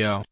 Yeah.